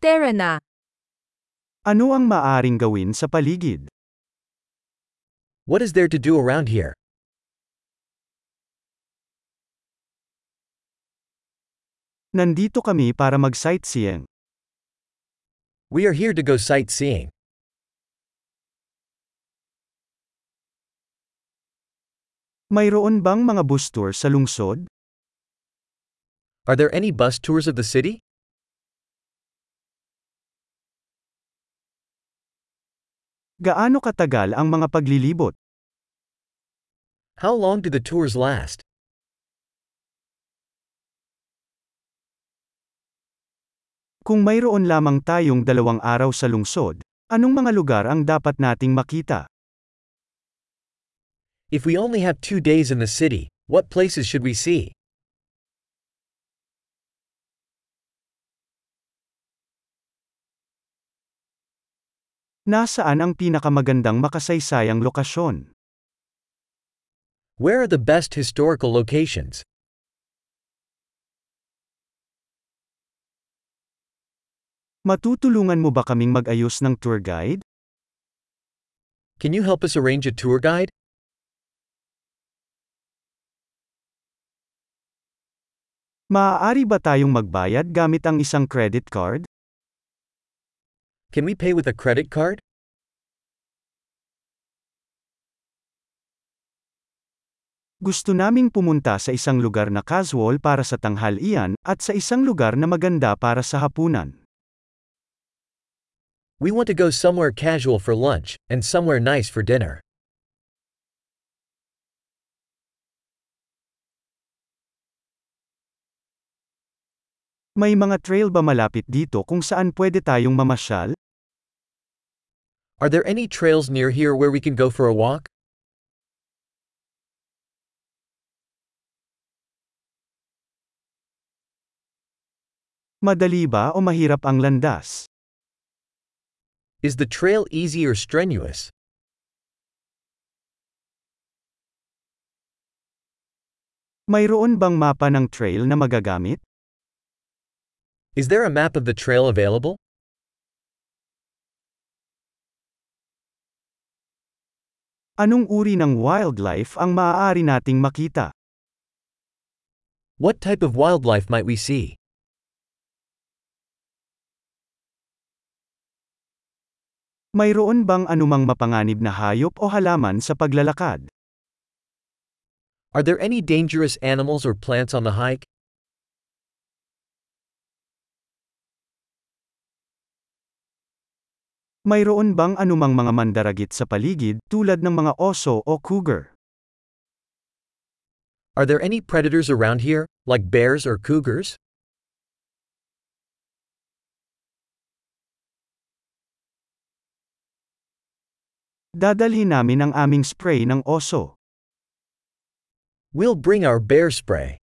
Tara na. Ano ang maaring gawin sa paligid? What is there to do around here? Nandito kami para mag-sightseeing. We are here to go sightseeing. Mayroon bang mga bus tour sa lungsod? Are there any bus tours of the city? Gaano katagal ang mga paglilibot? How long do the tours last? Kung mayroon lamang tayong dalawang araw sa lungsod, anong mga lugar ang dapat nating makita? If we only have two days in the city, what places should we see? Nasaan ang pinakamagandang makasaysayang lokasyon? Where are the best historical locations? Matutulungan mo ba kaming mag-ayos ng tour guide? Can you help us arrange a tour guide? Maaari ba tayong magbayad gamit ang isang credit card? Can we pay with a credit card? Gusto naming pumunta sa isang lugar na casual para sa tanghalian, at sa isang lugar na maganda para sa hapunan. We want to go somewhere casual for lunch, and somewhere nice for dinner. May mga trail ba malapit dito kung saan pwede tayong mamasyal? Are there any trails near here where we can go for a walk? Madali ba o mahirap ang landas? Is the trail easy or strenuous? Mayroon bang mapa ng trail na magagamit? Is there a map of the trail available? Anong uri ng wildlife ang maaari nating makita? What type of wildlife might we see? Mayroon bang anumang mapanganib na hayop o halaman sa paglalakad? Are there any dangerous animals or plants on the hike? Mayroon bang anumang mga mandaragit sa paligid tulad ng mga oso o cougar? Are there any predators around here, like bears or cougars? Dadalhin namin ang aming spray ng oso. We'll bring our bear spray.